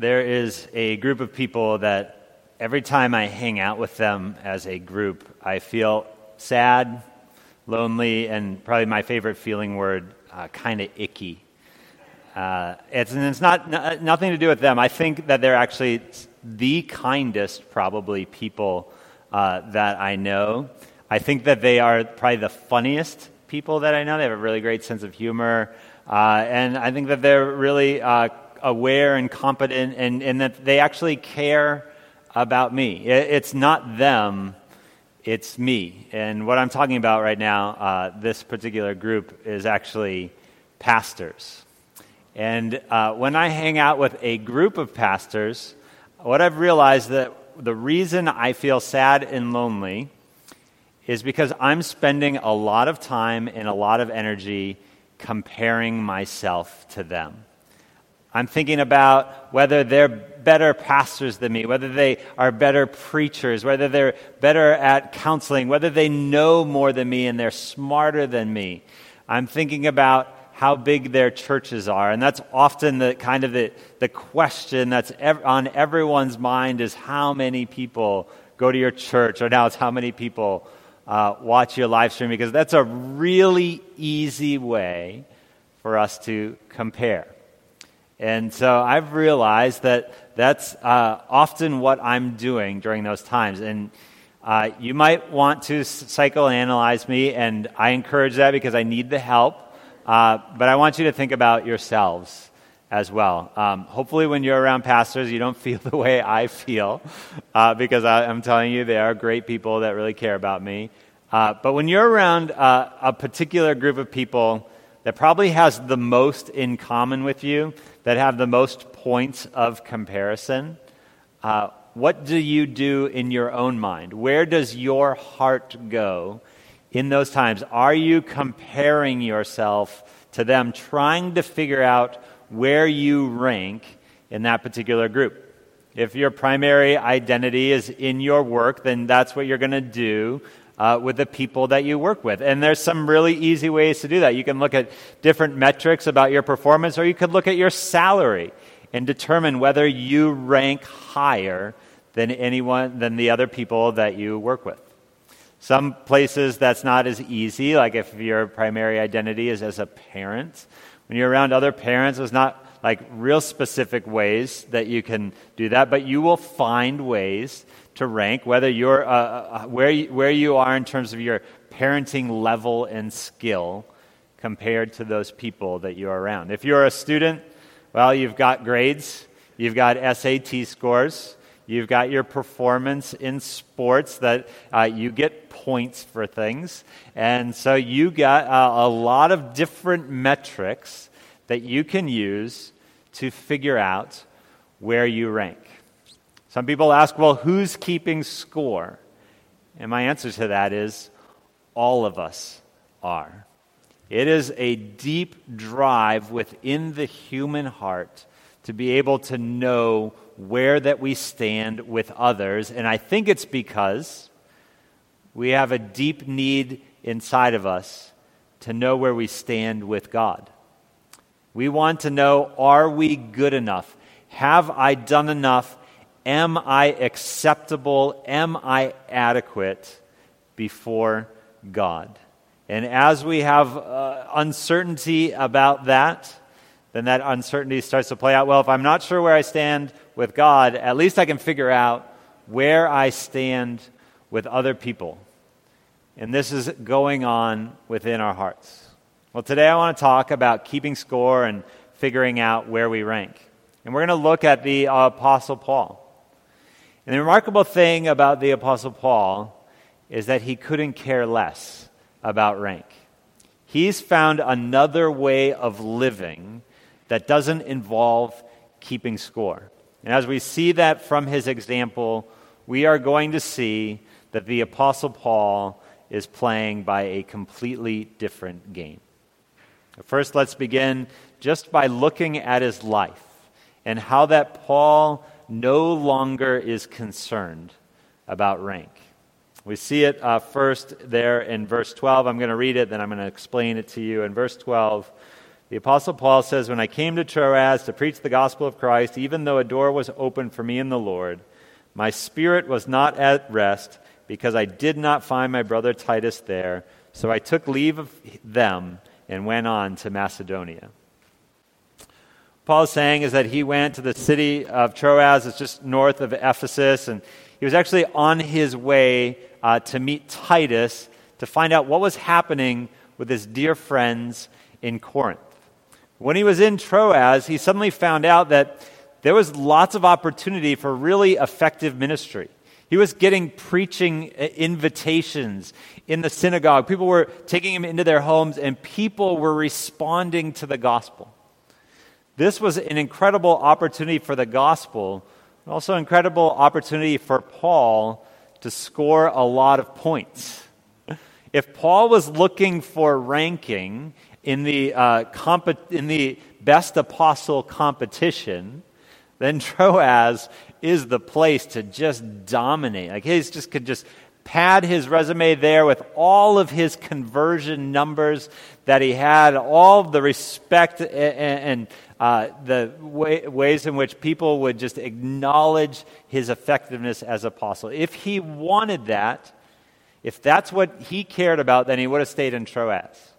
there is a group of people that every time I hang out with them as a group, I feel sad, lonely, and probably my favorite feeling word, uh, kind of icky. Uh, it's, and it's not n- nothing to do with them. I think that they're actually the kindest, probably, people uh, that I know. I think that they are probably the funniest people that I know. They have a really great sense of humor. Uh, and I think that they're really uh, aware and competent and, and, that they actually care about me. It, it's not them, it's me. And what I'm talking about right now, uh, this particular group, is actually pastors. And uh, when I hang out with a group of pastors, what I've realized that the reason I feel sad and lonely is because I'm spending a lot of time and a lot of energy comparing myself to them. I'm thinking about whether they're better pastors than me, whether they are better preachers, whether they're better at counseling, whether they know more than me and they're smarter than me. I'm thinking about how big their churches are. And that's often the kind of the, the question that's ev- on everyone's mind is how many people go to your church, or now it's how many people uh, watch your live stream, because that's a really easy way for us to compare. And so I've realized that that's uh, often what I'm doing during those times. And uh, you might want to psychoanalyze me, and I encourage that because I need the help. Uh, but I want you to think about yourselves as well. Um, hopefully, when you're around pastors, you don't feel the way I feel, uh, because I, am telling you, they are great people that really care about me. Uh, but when you're around uh, a particular group of people that probably has the most in common with you, that have the most points of comparison, uh, what do you do in your own mind? Where does your heart go in those times? Are you comparing yourself to them, trying to figure out where you rank in that particular group? If your primary identity is in your work, then that's what you're going to do uh, with the people that you work with. And there's some really easy ways to do that. You can look at different metrics about your performance, or you could look at your salary and determine whether you rank higher than anyone than the other people that you work with. Some places that's not as easy, like if your primary identity is as a parent. When you're around other parents, it's not like real specific ways that you can do that, but you will find ways to rank, whether you're, uh, uh, where, you, where you are in terms of your parenting level and skill compared to those people that you're around. If you're a student, well, you've got grades, you've got SAT scores, you've got your performance in sports that uh, you get points for things. And so you got uh, a lot of different metrics that you can use to figure out where you rank. Some people ask, well, who's keeping score? And my answer to that is all of us are. It is a deep drive within the human heart to be able to know where that we stand with others. And I think it's because we have a deep need inside of us to know where we stand with God. We want to know are we good enough? Have I done enough Am I acceptable? Am I adequate before God? And as we have uh, uncertainty about that, then that uncertainty starts to play out. Well, if I'm not sure where I stand with God, at least I can figure out where I stand with other people. And this is going on within our hearts. Well, today I want to talk about keeping score and figuring out where we rank. And we're going to look at the Apostle Paul. And the remarkable thing about the Apostle Paul is that he couldn't care less about rank. He's found another way of living that doesn't involve keeping score. And as we see that from his example, we are going to see that the Apostle Paul is playing by a completely different game. First, let's begin just by looking at his life and how that Paul no longer is concerned about rank. We see it uh, first there in verse 12. I'm going to read it, then I'm going to explain it to you. In verse 12, The Apostle Paul says, When I came to Troas to preach the gospel of Christ, even though a door was open for me in the Lord, my spirit was not at rest because I did not find my brother Titus there. So I took leave of them and went on to Macedonia. Paul is saying is that he went to the city of Troas, it's just north of Ephesus, and he was actually on his way uh, to meet Titus to find out what was happening with his dear friends in Corinth. When he was in Troas, he suddenly found out that there was lots of opportunity for really effective ministry. He was getting preaching uh, invitations in the synagogue. People were taking him into their homes, and people were responding to the gospel. This was an incredible opportunity for the gospel, also an incredible opportunity for Paul to score a lot of points. If Paul was looking for ranking in the, uh, comp- in the best apostle competition, then Troas is the place to just dominate. Like he just could just pad his resume there with all of his conversion numbers that he had, all the respect and, and uh, the way, ways in which people would just acknowledge his effectiveness as apostle. If he wanted that, if that's what he cared about, then he would have stayed in Troas.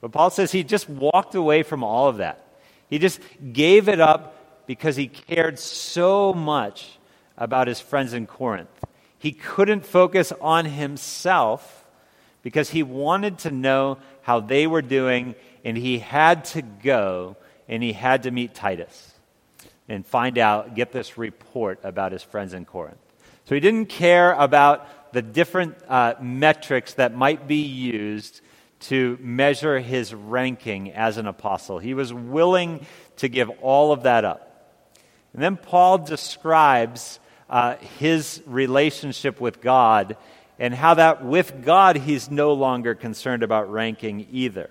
But Paul says he just walked away from all of that. He just gave it up because he cared so much about his friends in Corinth. He couldn't focus on himself because he wanted to know how they were doing, and he had to go and he had to meet Titus and find out, get this report about his friends in Corinth. So he didn't care about the different uh, metrics that might be used to measure his ranking as an apostle. He was willing to give all of that up. And then Paul describes uh, his relationship with God and how that with God he's no longer concerned about ranking either.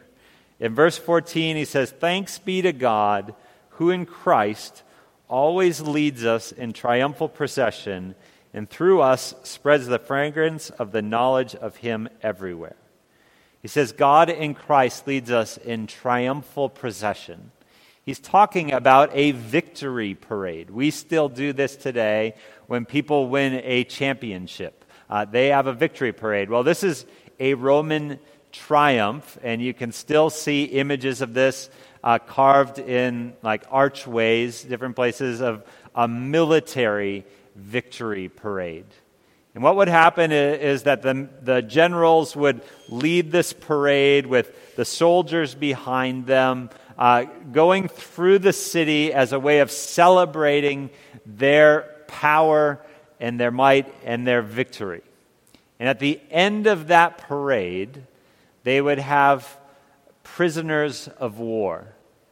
In verse 14, he says, Thanks be to God who in Christ always leads us in triumphal procession and through us spreads the fragrance of the knowledge of him everywhere. He says, God in Christ leads us in triumphal procession. He's talking about a victory parade. We still do this today when people win a championship. Uh, they have a victory parade. Well, this is a Roman triumph, and you can still see images of this uh, carved in like archways, different places of a military victory parade. And what would happen is that the, the generals would lead this parade with the soldiers behind them, uh, going through the city as a way of celebrating their power and their might and their victory. And at the end of that parade, they would have prisoners of war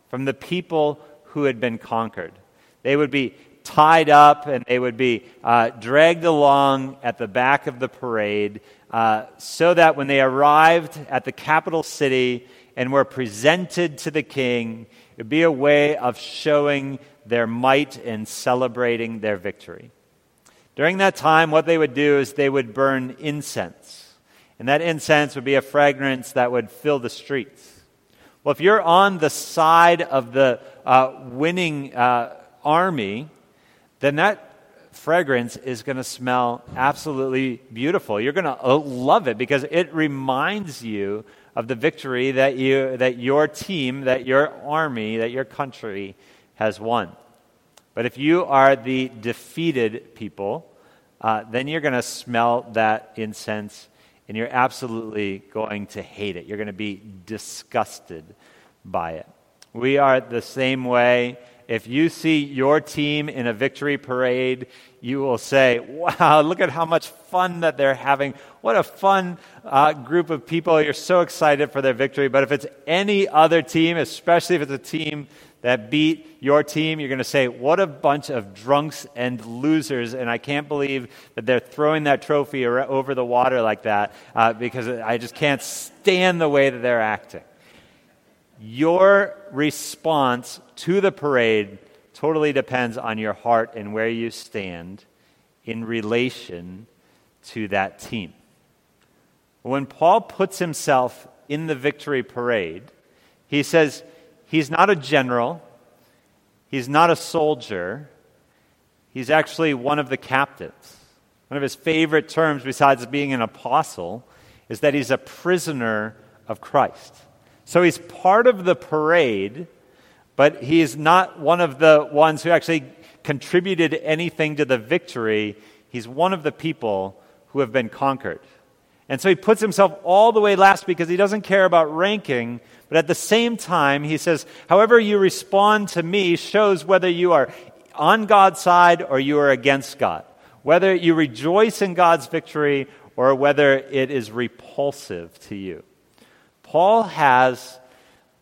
from the people who had been conquered. They would be tied up and they would be uh, dragged along at the back of the parade uh, so that when they arrived at the capital city and were presented to the king, it would be a way of showing their might in celebrating their victory. During that time, what they would do is they would burn incense. And that incense would be a fragrance that would fill the streets. Well, if you're on the side of the uh, winning uh, army, then that fragrance is going to smell absolutely beautiful. You're going to uh, love it because it reminds you of the victory that, you, that your team, that your army, that your country has won. But if you are the defeated people, uh, then you're going to smell that incense and you're absolutely going to hate it. You're going to be disgusted by it. We are the same way if you see your team in a victory parade, you will say, Wow, look at how much fun that they're having. What a fun uh, group of people. You're so excited for their victory. But if it's any other team, especially if it's a team that beat your team, you're going to say, What a bunch of drunks and losers. And I can't believe that they're throwing that trophy over the water like that uh, because I just can't stand the way that they're acting your response to the parade totally depends on your heart and where you stand in relation to that team. When Paul puts himself in the victory parade, he says he's not a general, he's not a soldier, he's actually one of the captives. One of his favorite terms, besides being an apostle, is that he's a prisoner of Christ. So he's part of the parade, but he is not one of the ones who actually contributed anything to the victory. He's one of the people who have been conquered. And so he puts himself all the way last because he doesn't care about ranking, but at the same time, he says, however you respond to me shows whether you are on God's side or you are against God, whether you rejoice in God's victory or whether it is repulsive to you. Paul has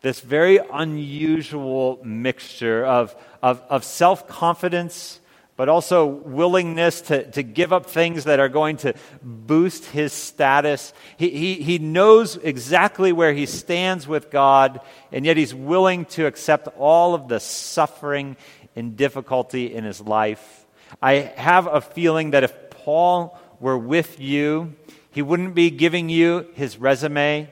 this very unusual mixture of, of, of self confidence but also willingness to, to give up things that are going to boost his status. He, he, he knows exactly where he stands with God, and yet he's willing to accept all of the suffering and difficulty in his life. I have a feeling that if Paul were with you, he wouldn't be giving you his resume.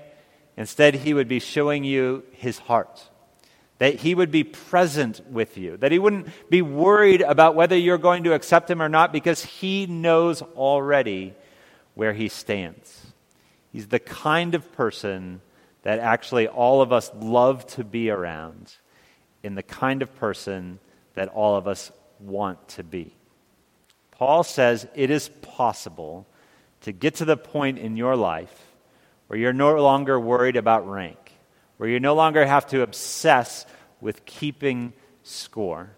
Instead, he would be showing you his heart that he would be present with you, that he wouldn't be worried about whether you're going to accept him or not because he knows already where he stands. He's the kind of person that actually all of us love to be around, and the kind of person that all of us want to be. Paul says it is possible to get to the point in your life where you're no longer worried about rank where you no longer have to obsess with keeping score.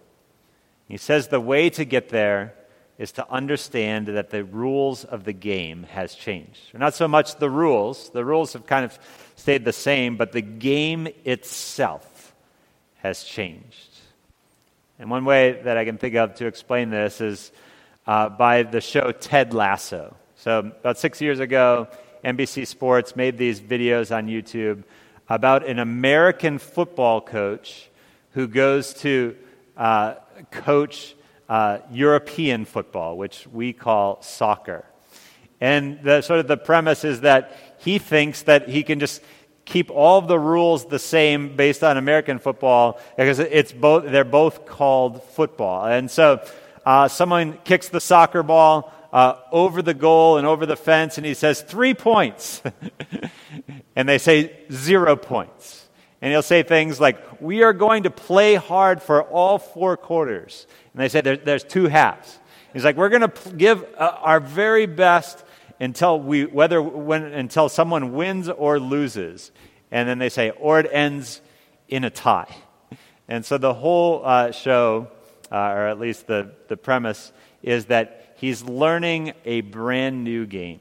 He says the way to get there is to understand that the rules of the game has changed. Not so much the rules, the rules have kind of stayed the same, but the game itself has changed. And one way that I can think of to explain this is uh, by the show Ted Lasso. So, about six years ago, NBC Sports made these videos on YouTube about an American football coach who goes to uh, coach uh, European football, which we call soccer. And the, sort of the premise is that he thinks that he can just keep all of the rules the same based on American football because it's both, they're both called football. And so uh, someone kicks the soccer ball uh, over the goal and over the fence, and he says, Three points. and they say, Zero points. And he'll say things like, We are going to play hard for all four quarters. And they say, there, There's two halves. He's like, We're going to give uh, our very best until, we, whether, when, until someone wins or loses. And then they say, Or it ends in a tie. And so the whole uh, show, uh, or at least the, the premise, is that He's learning a brand new game.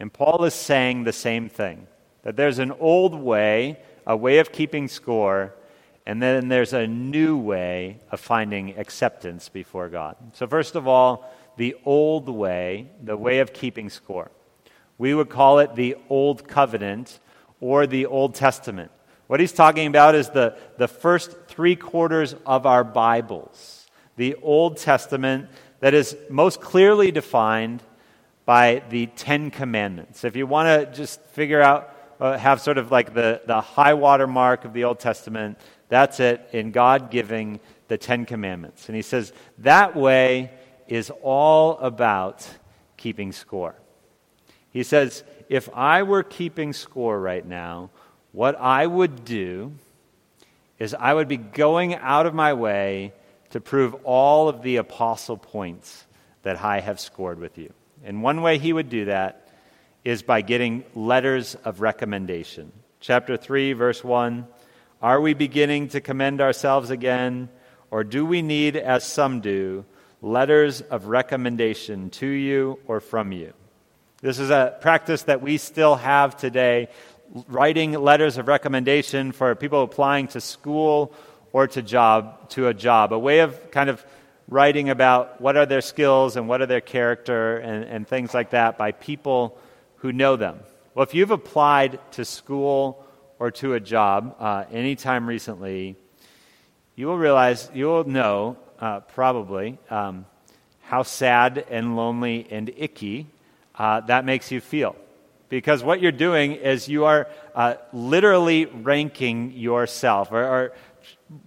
And Paul is saying the same thing that there's an old way, a way of keeping score, and then there's a new way of finding acceptance before God. So, first of all, the old way, the way of keeping score. We would call it the Old Covenant or the Old Testament. What he's talking about is the, the first three quarters of our Bibles. The Old Testament that is most clearly defined by the Ten Commandments. If you want to just figure out, uh, have sort of like the, the high water mark of the Old Testament, that's it in God giving the Ten Commandments. And he says that way is all about keeping score. He says, if I were keeping score right now, what I would do is I would be going out of my way to prove all of the apostle points that I have scored with you. And one way he would do that is by getting letters of recommendation. Chapter 3, verse 1 Are we beginning to commend ourselves again, or do we need, as some do, letters of recommendation to you or from you? This is a practice that we still have today, writing letters of recommendation for people applying to school or to job to a job, a way of kind of writing about what are their skills and what are their character and, and things like that by people who know them. Well, if you've applied to school or to a job uh, anytime recently, you will realize, you will know uh, probably um, how sad and lonely and icky uh, that makes you feel. because what you're doing is you are uh, literally ranking yourself or, or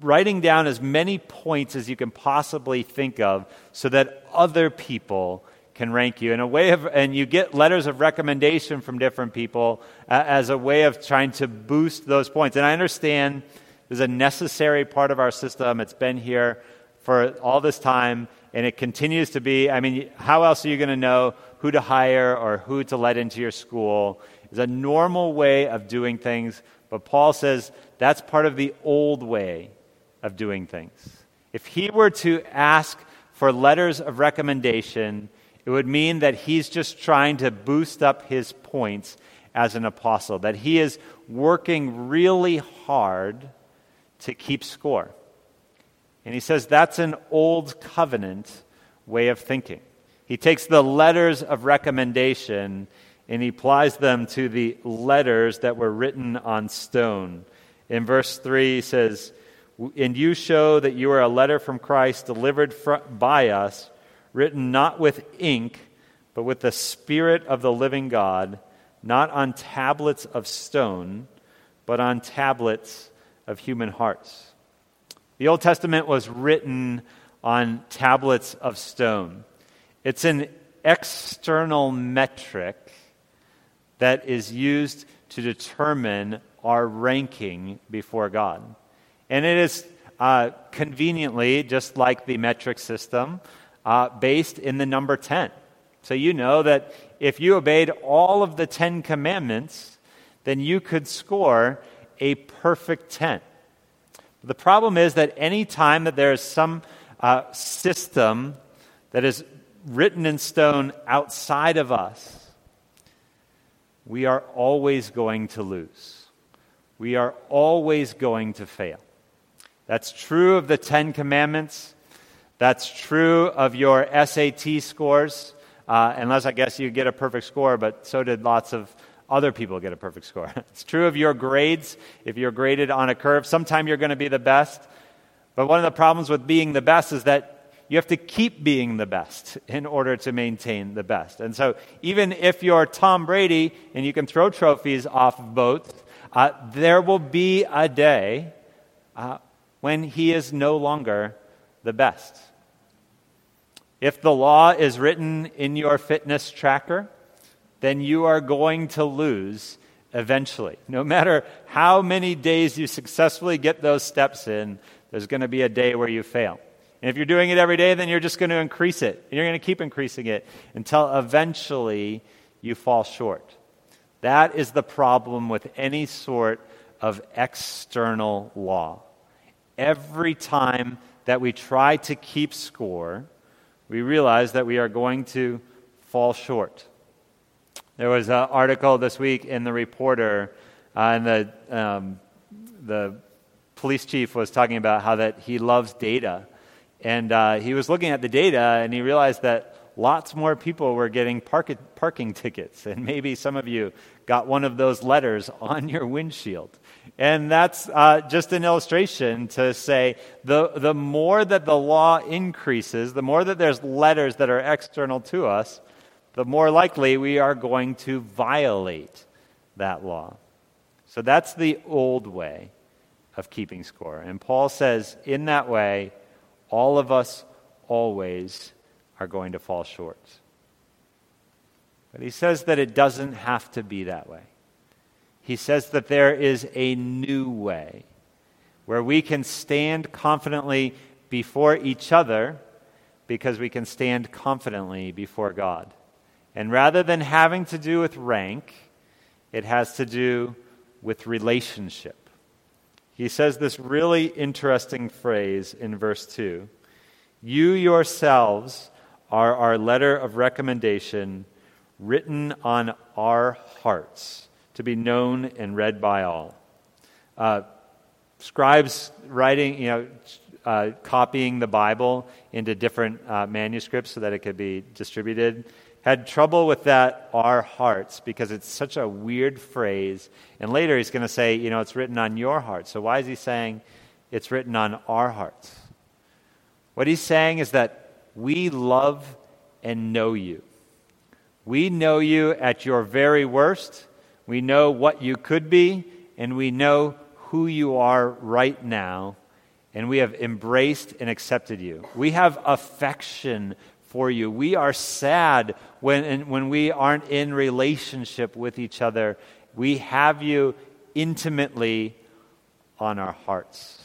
writing down as many points as you can possibly think of so that other people can rank you. In a way of and you get letters of recommendation from different people uh, as a way of trying to boost those points. And i understand is a necessary part of our system. It's been here for all this time and it continues to be. I mean how else are you going to know who to hire or who to let into your school? Is a normal way of doing things but paul says that's part of the old way of doing things if he were to ask for letters of recommendation it would mean that he's just trying to boost up his points as an apostle, that he is working really hard to keep score. And he says that's an old covenant way of thinking. He takes the letters of recommendation and he applies them to the letters that were written on stone. In verse 3, he says, And you show that you are a letter from Christ delivered by us written not with ink, but with the Spirit of the living God, not on tablets of stone, but on tablets of human hearts. The Old Testament was written on tablets of stone. It's an external metric that is used to determine our ranking before God. And it is uh, conveniently, just like the metric system, uh, based in the number 10. So you know that if you obeyed all of the 10 commandments, then you could score a perfect 10. The problem is that any time that there is some uh, system that is written in stone outside of us, we are always going to lose. We are always going to fail. That's true of the Ten Commandments. That's true of your SAT scores, uh, unless I guess you get a perfect score, but so did lots of other people get a perfect score. it's true of your grades. If you're graded on a curve, sometime you're going to be the best. But one of the problems with being the best is that you have to keep being the best in order to maintain the best. And so, even if you're Tom Brady and you can throw trophies off of boats, uh, there will be a day uh, when he is no longer the best. If the law is written in your fitness tracker, then you are going to lose eventually. No matter how many days you successfully get those steps in, there's going to be a day where you fail. And if you're doing it every day, then you're just going to increase it. And you're going to keep increasing it until eventually you fall short. That is the problem with any sort of external law. Every time that we try to keep score, we realize that we are going to fall short. There was an article this week in the Reporter, uh, and the, um, the police chief was talking about how that he loves data. And uh, he was looking at the data, and he realized that lots more people were getting park- parking tickets. And maybe some of you got one of those letters on your windshield. And that's uh, just an illustration to say the, the more that the law increases, the more that there's letters that are external to us, the more likely we are going to violate that law. So that's the old way of keeping score. And Paul says, in that way, all of us always are going to fall short. But he says that it doesn't have to be that way. He says that there is a new way where we can stand confidently before each other because we can stand confidently before God. And rather than having to do with rank, it has to do with relationship. He says this really interesting phrase in verse 2 You yourselves are our letter of recommendation written on our hearts to be known and read by all. Uh, scribes writing, you know, uh, copying the Bible into different uh, manuscripts so that it could be distributed had trouble with that our hearts because it's such a weird phrase. And later he's going to say, you know, it's written on your heart. So why is he saying it's written on our hearts? What he's saying is that we love and know you. We know you at your very worst. We know what you could be, and we know who you are right now. And we have embraced and accepted you. We have affection for you. We are sad when, when we aren't in relationship with each other. We have you intimately on our hearts.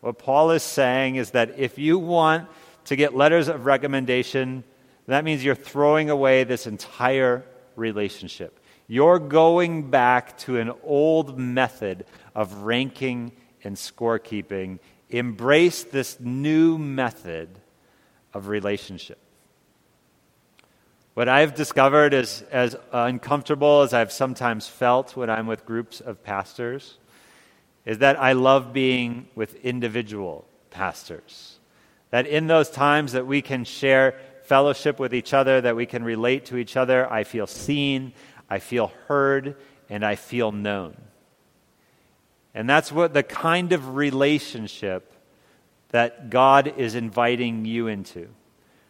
What Paul is saying is that if you want to get letters of recommendation, that means you're throwing away this entire relationship. You're going back to an old method of ranking and scorekeeping. Embrace this new method of relationship. What I've discovered is as uncomfortable as I've sometimes felt when I'm with groups of pastors is that I love being with individual pastors. That in those times that we can share fellowship with each other, that we can relate to each other, I feel seen, I feel heard, and I feel known. And that's what the kind of relationship that God is inviting you into.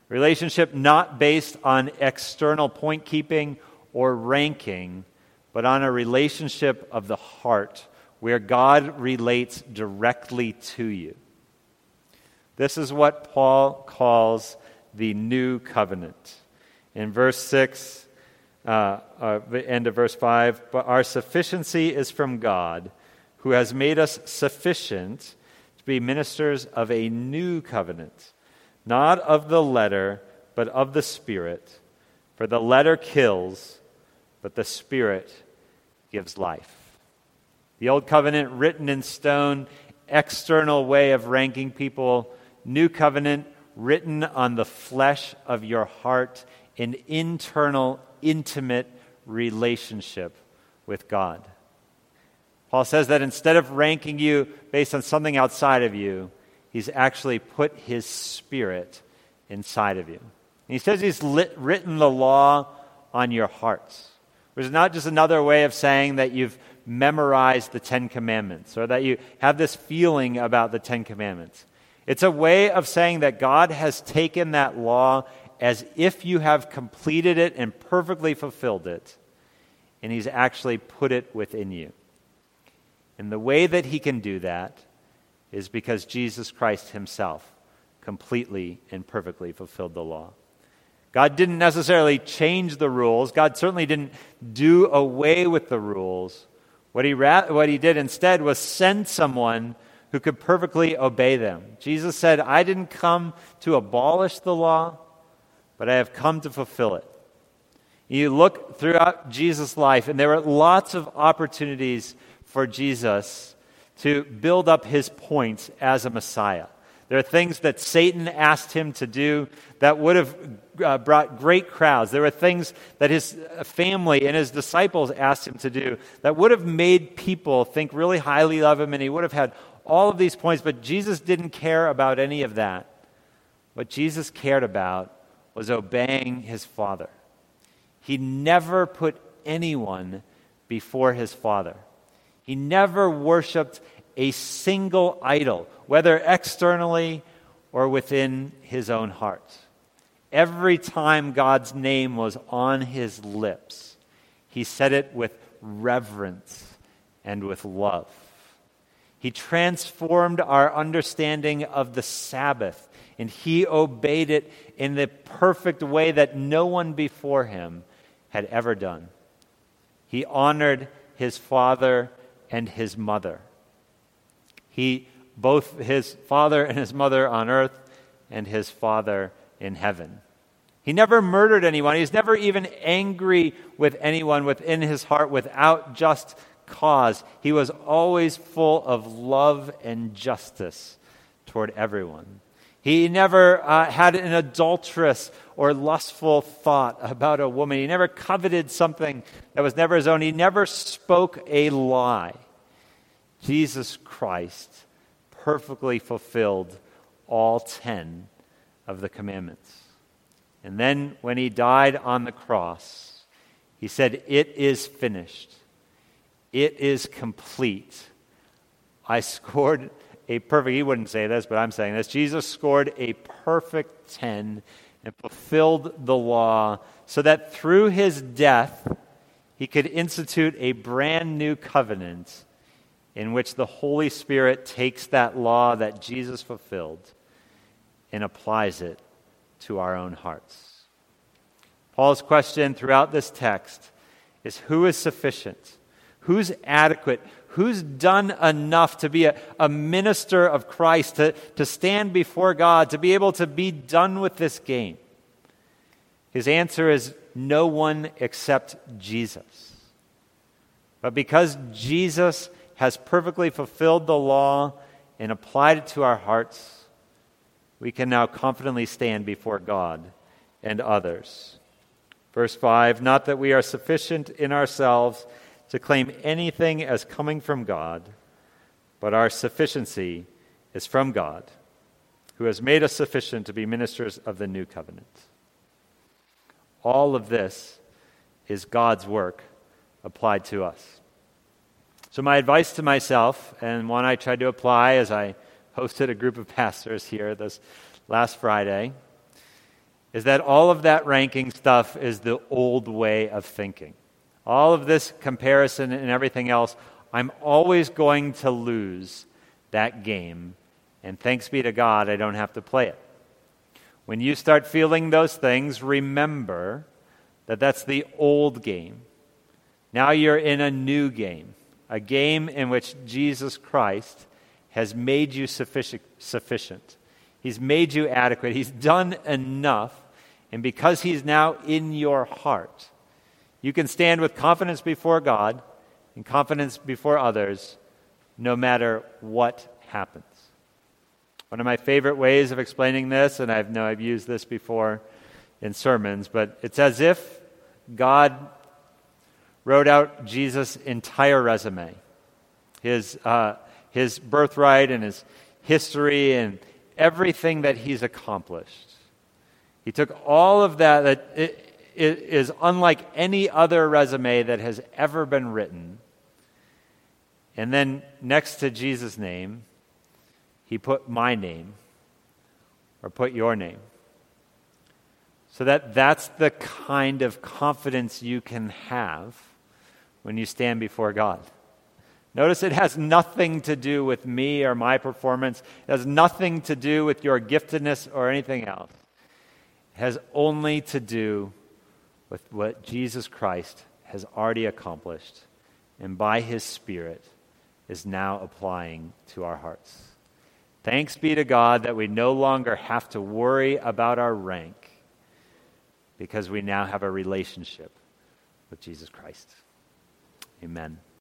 Relationship not based on external point keeping or ranking, but on a relationship of the heart where God relates directly to you. This is what Paul calls the new covenant. In verse 6, uh, uh, the end of verse 5, but our sufficiency is from God, who has made us sufficient to be ministers of a new covenant, not of the letter, but of the Spirit. For the letter kills, but the Spirit gives life. The old covenant, written in stone, external way of ranking people new covenant written on the flesh of your heart, an internal, intimate relationship with God. Paul says that instead of ranking you based on something outside of you, he's actually put his spirit inside of you. And he says he's lit, written the law on your hearts, which is not just another way of saying that you've memorized the Ten Commandments or that you have this feeling about the Ten Commandments. It's a way of saying that God has taken that law as if you have completed it and perfectly fulfilled it, and He's actually put it within you. And the way that He can do that is because Jesus Christ Himself completely and perfectly fulfilled the law. God didn't necessarily change the rules. God certainly didn't do away with the rules. What he, ra- what he did instead was send someone who could perfectly obey them. Jesus said, I didn't come to abolish the law, but I have come to fulfill it. You look throughout Jesus' life, and there were lots of opportunities for Jesus to build up his points as a Messiah. There are things that Satan asked him to do that would have uh, brought great crowds. There were things that his family and his disciples asked him to do that would have made people think really highly of him, and he would have had all of these points, but Jesus didn't care about any of that. What Jesus cared about was obeying his Father. He never put anyone before his Father. He never worshiped a single idol, whether externally or within his own heart. Every time God's name was on his lips, he said it with reverence and with love. He transformed our understanding of the Sabbath, and he obeyed it in the perfect way that no one before him had ever done. He honored his father and his mother. He, both his father and his mother on earth, and his father in heaven. He never murdered anyone. He's never even angry with anyone within his heart without just cause. He was always full of love and justice toward everyone. He never uh, had an adulterous or lustful thought about a woman. He never coveted something that was never his own. He never spoke a lie. Jesus Christ perfectly fulfilled all ten of the commandments. And then when he died on the cross, he said, It is finished. It is complete. I scored a perfect, he wouldn't say this, but I'm saying this. Jesus scored a perfect 10, and fulfilled the law so that through his death he could institute a brand new covenant in which the Holy Spirit takes that law that Jesus fulfilled and applies it to our own hearts. Paul's question throughout this text is who is sufficient? Who's adequate? Who's done enough to be a, a minister of Christ, to, to stand before God, to be able to be done with this game? His answer is no one except Jesus. But because Jesus has perfectly fulfilled the law and applied it to our hearts, we can now confidently stand before God and others. Verse 5 Not that we are sufficient in ourselves to claim anything as coming from God, but our sufficiency is from God, who has made us sufficient to be ministers of the new covenant. All of this is God's work applied to us. So, my advice to myself, and one I tried to apply as I hosted a group of pastors here this last Friday, is that all of that ranking stuff is the old way of thinking. All of this comparison and everything else, I'm always going to lose that game. And thanks be to God, I don't have to play it. When you start feeling those things, remember that that's the old game. Now you're in a new game, a game in which Jesus Christ has made you sufficient. He's made you adequate. He's done enough. And because He's now in your heart, you can stand with confidence before God and confidence before others no matter what happens. One of my favorite ways of explaining this, and I know I've used this before in sermons, but it's as if God wrote out Jesus' entire resume, his, uh, his birthright and his history and everything that he's accomplished. He took all of that that it, is unlike any other resume that has ever been written. And then next to Jesus' name, he put my name or put your name. So that that's the kind of confidence you can have when you stand before God. Notice it has nothing to do with me or my performance. It has nothing to do with your giftedness or anything else. It has only to do with what Jesus Christ has already accomplished and by his Spirit is now applying to our hearts. Thanks be to God that we no longer have to worry about our rank because we now have a relationship with Jesus Christ. Amen.